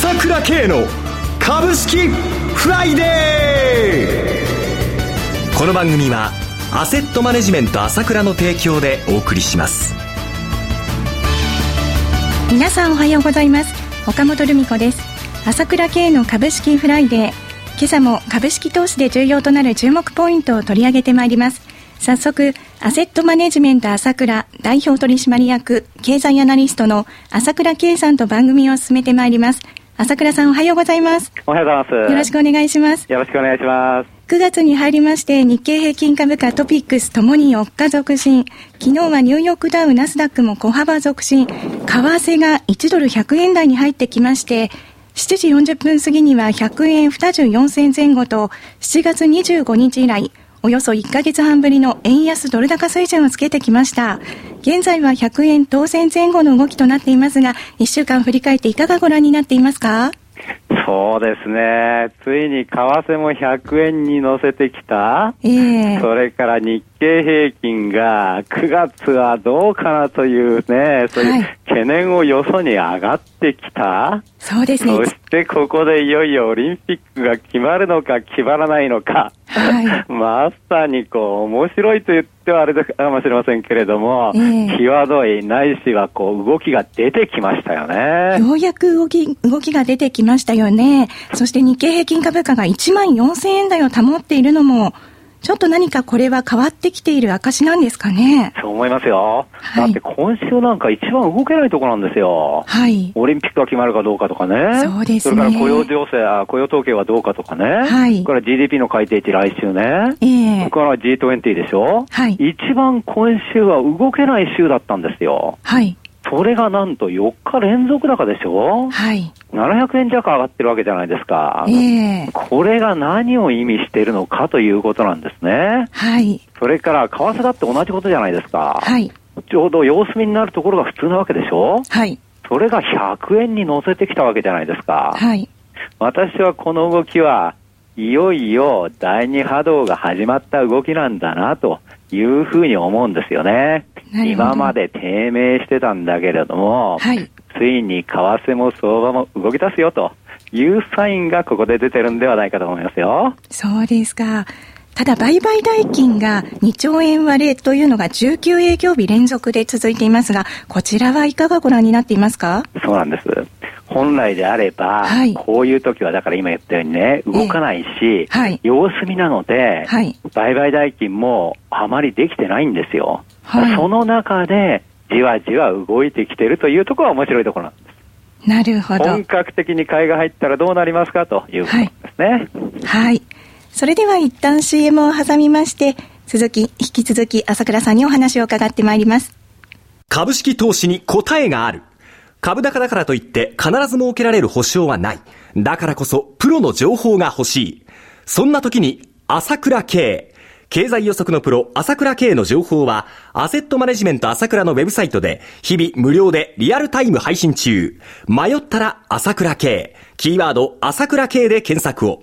朝倉慶の株式フライデーこの番組はアセットマネジメント朝倉の提供でお送りします。皆さんおはようございます。岡本留美子です。朝倉慶の株式フライデー。今朝も株式投資で重要となる注目ポイントを取り上げてまいります。早速、アセットマネジメント朝倉代表取締役経済アナリストの朝倉圭さんと番組を進めてまいります。朝倉さんおはようございます。おはようございます。よろしくお願いします。よろしくお願いします。9月に入りまして日経平均株価トピックスともに4日続伸。昨日はニューヨークダウナスダックも小幅続伸。為替が1ドル100円台に入ってきまして、7時40分過ぎには100円24銭前後と7月25日以来およそ1ヶ月半ぶりの円安ドル高水準をつけてきました。現在は100円当選前後の動きとなっていますが、1週間振り返っていかがご覧になっていますか？そうですね。ついに為替も100円に乗せてきた。ええー、それから日経平均が9月はどうかなというね、そういう懸念をよそに上がってきた。はい、そうですね。そしてここでいよいよオリンピックが決まるのか決まらないのか。はい、まさにこう、面白いと言ってはあれかもしれませんけれども、えー、際どいないしはこう、動きが出てきましたよね。ようやく動き、動きが出てきましたよね。そして日経平均株価が1万4000円台を保っているのも、ちょっと何かこれは変わってきている証なんですかね？そう思いますよ。はい、だって今週なんか一番動けないところなんですよ。はい。オリンピックが決まるかどうかとかね。そうですね。それから雇用情勢、雇用統計はどうかとかね。はい。それから GDP の改定値来週ね。ええー。それから G20 でしょ。はい。一番今週は動けない週だったんですよ。はい。それがなんと4日連続高でしょ？はい。700円弱上がってるわけじゃないですか。ええー、これが何を意味しているのかということなんですね。はい。それから、為替だって同じことじゃないですか。はい。ちょうど様子見になるところが普通なわけでしょ？はい。それが100円に乗せてきたわけじゃないですか。はい。私はこの動きは、いよいよ第二波動が始まった動きなんだなというふうに思うんですよね。今まで低迷してたんだけれども、はい、ついに為替も相場も動き出すよというサインがここで出てるんではないかと思いますよ。そうですか。ただ、売買代金が2兆円割れというのが19営業日連続で続いていますが、こちらはいかがご覧になっていますか？そうなんです。本来であれば、はい、こういう時はだから今言ったようにね、動かないし、えーはい、様子見なので、はい、売買代金もあまりできてないんですよ。その中で、じわじわ動いてきてるというところは面白いところなんです。なるほど。本格的に買いが入ったらどうなりますかということですね。はい。それでは一旦 CM を挟みまして、続き、引き続き朝倉さんにお話を伺ってまいります。株式投資に答えがある。株高だからといって必ず設けられる保証はない。だからこそプロの情報が欲しい。そんな時に朝倉慶。経済予測のプロ、朝倉慶の情報は、アセットマネジメント朝倉のウェブサイトで、日々無料でリアルタイム配信中。迷ったら朝倉慶。キーワード、朝倉慶で検索を。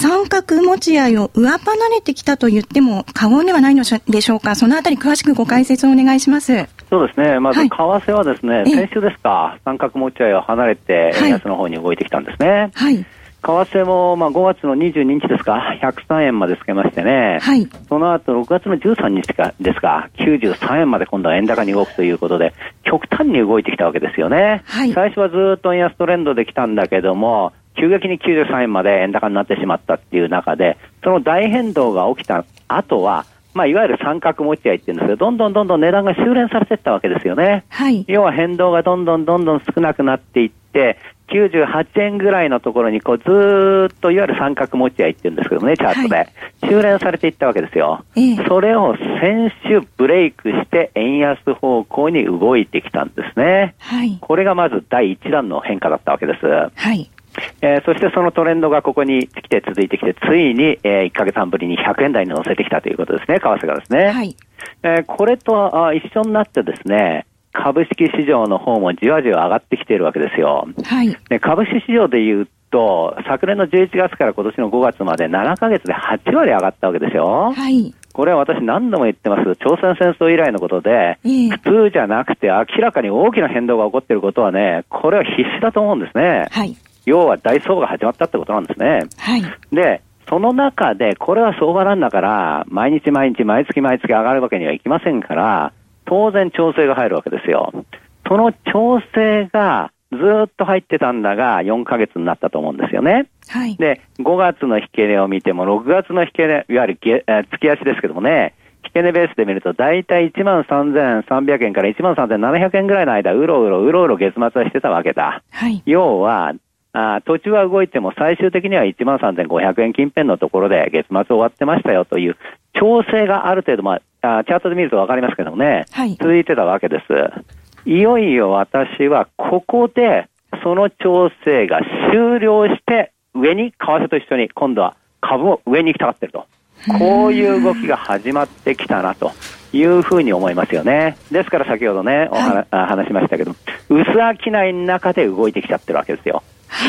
三角持ち合いを上離れてきたと言っても過言ではないのでしょうか。そのあたり詳しくご解説をお願いします。そうですね。まず、為替はですね、はい、先週ですか、三角持ち合いを離れて、円安の方に動いてきたんですね。はい。為替も、まあ、5月の22日ですか、103円までつけましてね、はい、その後6月の13日かですか、93円まで今度は円高に動くということで、極端に動いてきたわけですよね。はい、最初はずっと円安トレンドできたんだけども、急激に93円まで円高になってしまったっていう中で、その大変動が起きた後は、まあ、いわゆる三角持ち合いっていうんですけど、どんどんどんどん値段が修練されていったわけですよね。はい。要は変動がどんどんどんどん少なくなっていって、98円ぐらいのところにこうずっといわゆる三角持ち合いっていうんですけどね、チャートで。はい、修練されていったわけですよ。ええ、それを先週ブレイクして円安方向に動いてきたんですね。はい。これがまず第一弾の変化だったわけです。はい。えー、そしてそのトレンドがここに来て続いてきて、ついに、えー、1ヶ月半ぶりに100円台に乗せてきたということですね、為替がですね。はい。えー、これとあ一緒になってですね、株式市場の方もじわじわ上がってきているわけですよ。はい。で株式市場でいうと、昨年の11月から今年の5月まで7ヶ月で8割上がったわけですよ。はい。これは私何度も言ってます朝鮮戦争以来のことで、普通じゃなくて明らかに大きな変動が起こっていることはね、これは必死だと思うんですね。はい。要は大相場が始まったってことなんですね。はい。で、その中で、これは相場なんだから、毎日毎日、毎月毎月上がるわけにはいきませんから、当然調整が入るわけですよ。その調整がずっと入ってたんだが、4ヶ月になったと思うんですよね。はい。で、5月の引け値を見ても、6月の引け値、いわゆる月足ですけどもね、引け値ベースで見ると、だいたい1万3300円から1万3700円ぐらいの間、うろうろうろうろ月末はしてたわけだ。はい。要は、あ途中は動いても最終的には1万3500円近辺のところで月末終わってましたよという調整がある程度、まあ、あチャートで見るとわかりますけどもね、はい、続いてたわけです。いよいよ私はここでその調整が終了して上に為替と一緒に今度は株も上に行きたがってると。こういう動きが始まってきたなというふうに思いますよね。ですから先ほどね、お話、はい、話しましたけど、薄商いの中で動いてきちゃってるわけですよ。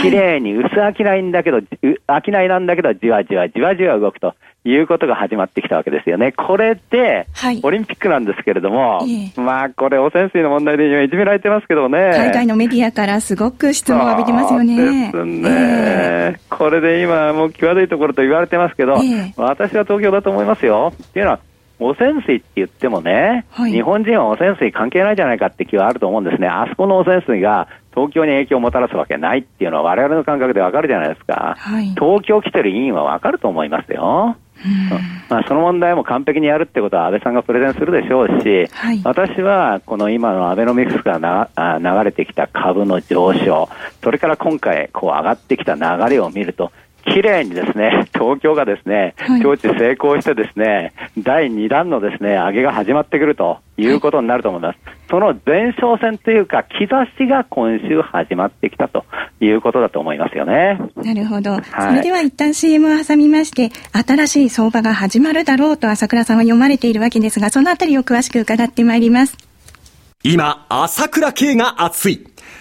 綺麗に薄商いんだけど、商いなんだけど、じわじわじわじわ動くということが始まってきたわけですよね。これで、オリンピックなんですけれども、はい、まあ、これ、汚染水の問題で今いじめられてますけどね。海外のメディアからすごく質問を浴びてますよね。ですね、えー、これで今、もう際どいところと言われてますけど、えー、私は東京だと思いますよ。っていうのは、汚染水って言ってもね、はい、日本人は汚染水関係ないじゃないかって気はあると思うんですね。あそこの汚染水が東京に影響をもたらすわけないっていうのは我々の感覚でわかるじゃないですか。はい、東京来てる委員はわかると思いますよ。まあ、その問題も完璧にやるってことは安倍さんがプレゼンするでしょうし、はい、私はこの今のアベノミクスから流れてきた株の上昇、それから今回こう上がってきた流れを見ると、綺麗にですね、東京がですね、招致成功してですね、第2弾のですね、上げが始まってくるということになると思います。その前哨戦というか、兆しが今週始まってきたということだと思いますよね。なるほど。はい、それでは一旦 CM を挟みまして、新しい相場が始まるだろうと朝倉さんは読まれているわけですが、そのあたりを詳しく伺ってまいります。今、朝倉慶が熱い。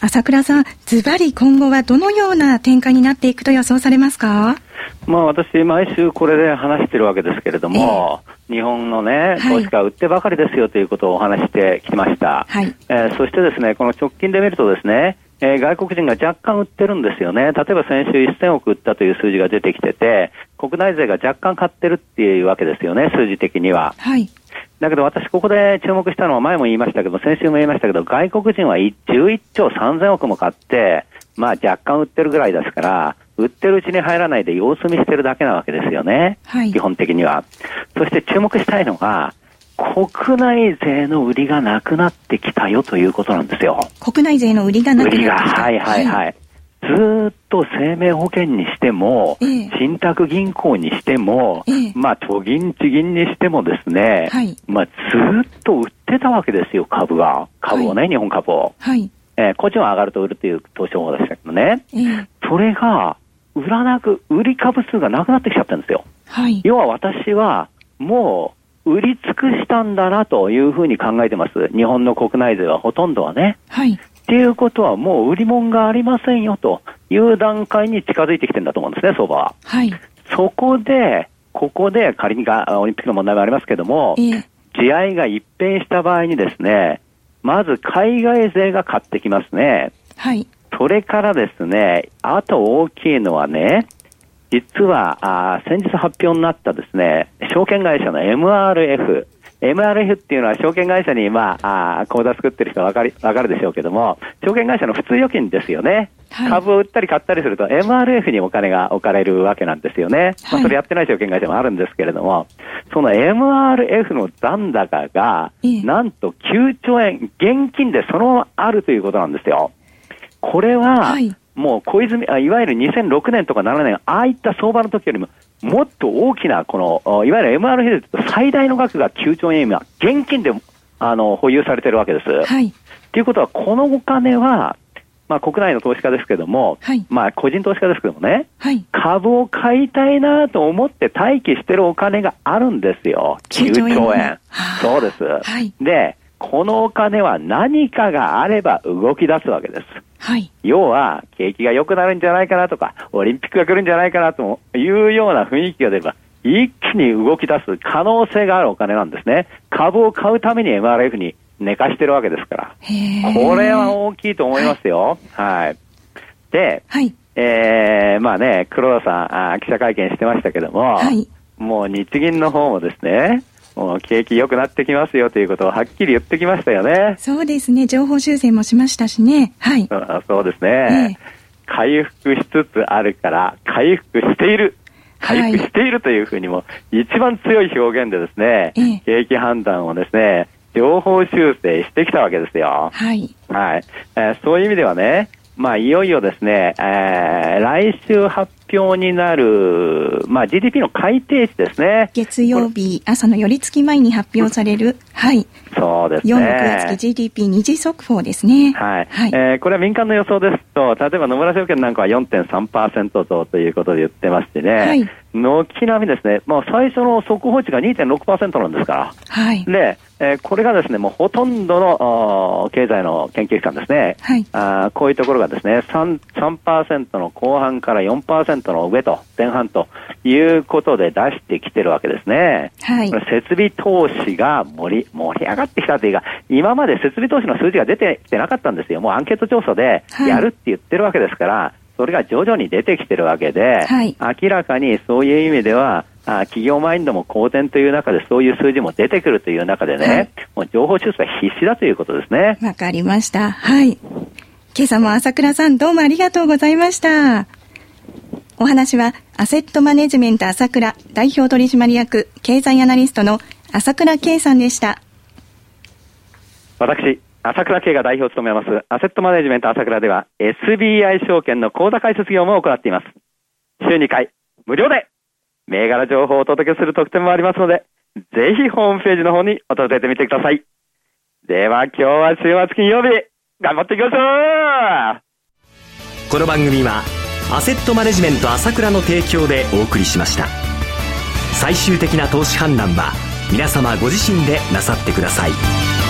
朝倉さん、ズバリ今後はどのような展開になっていくと予想されますか？まあ私、毎週これで話してるわけですけれども、えー、日本のね、投資家売ってばかりですよということをお話してきました。はい、えー、そしてですね、この直近で見るとですね、えー、外国人が若干売ってるんですよね。例えば先週1000億売ったという数字が出てきてて、国内税が若干買ってるっていうわけですよね、数字的には。はい。だけど私ここで注目したのは前も言いましたけど、先週も言いましたけど、外国人は11兆3000億も買って、まあ若干売ってるぐらいですから、売ってるうちに入らないで様子見してるだけなわけですよね。はい、基本的には。そして注目したいのが、国内税の売りがなくなってきたよということなんですよ。国内税の売りがなくなってきた。売りが、はいはいはい。はいずっと生命保険にしても、ええ、信託銀行にしても、え、まあ都銀、地銀にしてもですね、はい、まあずっと売ってたわけですよ、株が。株をね、はい、日本株を。はい、えー、個人は上がると売るという投資法でしたけどね。それが、売らなく、売り株数がなくなってきちゃったんですよ。はい、要は私は、もう、売り尽くしたんだなというふうに考えてます。日本の国内税はほとんどはね。はい。っていうことはもう売り物がありませんよという段階に近づいてきてるんだと思うんですね、相場は。はい。そこで、ここで仮にがオリンピックの問題もありますけども、えー、試合が一変した場合にですね、まず海外勢が買ってきますね。はい。それからですね、あと大きいのはね、実は、あ先日発表になったですね、証券会社の MRF、MRF っていうのは証券会社に、まあ、あ口座作ってる人はわかり、わかるでしょうけども、証券会社の普通預金ですよね。はい、株を売ったり買ったりすると MRF にお金が置かれるわけなんですよね。はい、まあ、それやってない証券会社もあるんですけれども、その MRF の残高が、なんと9兆円、現金でそのままあるということなんですよ。これは、はいもう小泉あ、いわゆる2006年とか7年、ああいった相場の時よりも、もっと大きな、この、いわゆる MR ヘルと最大の額が9兆円今、現金であの保有されてるわけです。はい。ということは、このお金は、まあ、国内の投資家ですけども、はい、まあ、個人投資家ですけどもね、はい、株を買いたいなと思って待機してるお金があるんですよ。9兆円。そうです。はい、で、このお金は何かがあれば動き出すわけです。はい、要は、景気が良くなるんじゃないかなとか、オリンピックが来るんじゃないかなというような雰囲気が出れば、一気に動き出す可能性があるお金なんですね。株を買うために MRF に寝かしてるわけですから。これは大きいと思いますよ。はい。はい、で、はい、えー、まあね、黒田さんあ、記者会見してましたけども、はい、もう日銀の方もですね、もう景気良くなってきますよということをはっきり言ってきましたよね。そうですね。情報修正もしましたしね。はい。そうですね、え回復しつつあるから、回復している。回復しているというふうにも、一番強い表現でですね、え景気判断をですね、情報修正してきたわけですよ。はい。はい。えー、そういう意味ではね、まあ、いよいよですね、えー、来週発表になる、まあ、GDP の改定値ですね。月曜日朝の寄り付き前に発表される、はい。そうですね。4、6月期 GDP 二次速報ですね。はい。はい、えー、これは民間の予想ですと、例えば野村証券なんかは4.3%増ということで言ってましてね、はい。軒並みですね、もう最初の速報値が2.6%なんですから。はい。で、えー、これがですね、もうほとんどの経済の研究機関ですね、はい、あこういうところがですね3、3%の後半から4%の上と、前半ということで出してきてるわけですね。はい、設備投資が盛り盛り上がってきたというか、今まで設備投資の数字が出てきてなかったんですよ。もうアンケート調査でやるって言ってるわけですから、それが徐々に出てきてるわけで、はい、明らかにそういう意味では、あ企業マインドも好転という中でそういう数字も出てくるという中でね、はい、もう情報修正必死だということですね。わかりました。はい。今朝も朝倉さんどうもありがとうございました。お話はアセットマネジメント朝倉代表取締役経済アナリストの朝倉圭さんでした。私、朝倉圭が代表を務めますアセットマネジメント朝倉では SBI 証券の口座開設業務を行っています。週2回無料で銘柄情報をお届けする特典もありますので、ぜひホームページの方に訪れてみてください。では今日は週末金曜日、頑張っていきましょうこの番組は、アセットマネジメント朝倉の提供でお送りしました。最終的な投資判断は、皆様ご自身でなさってください。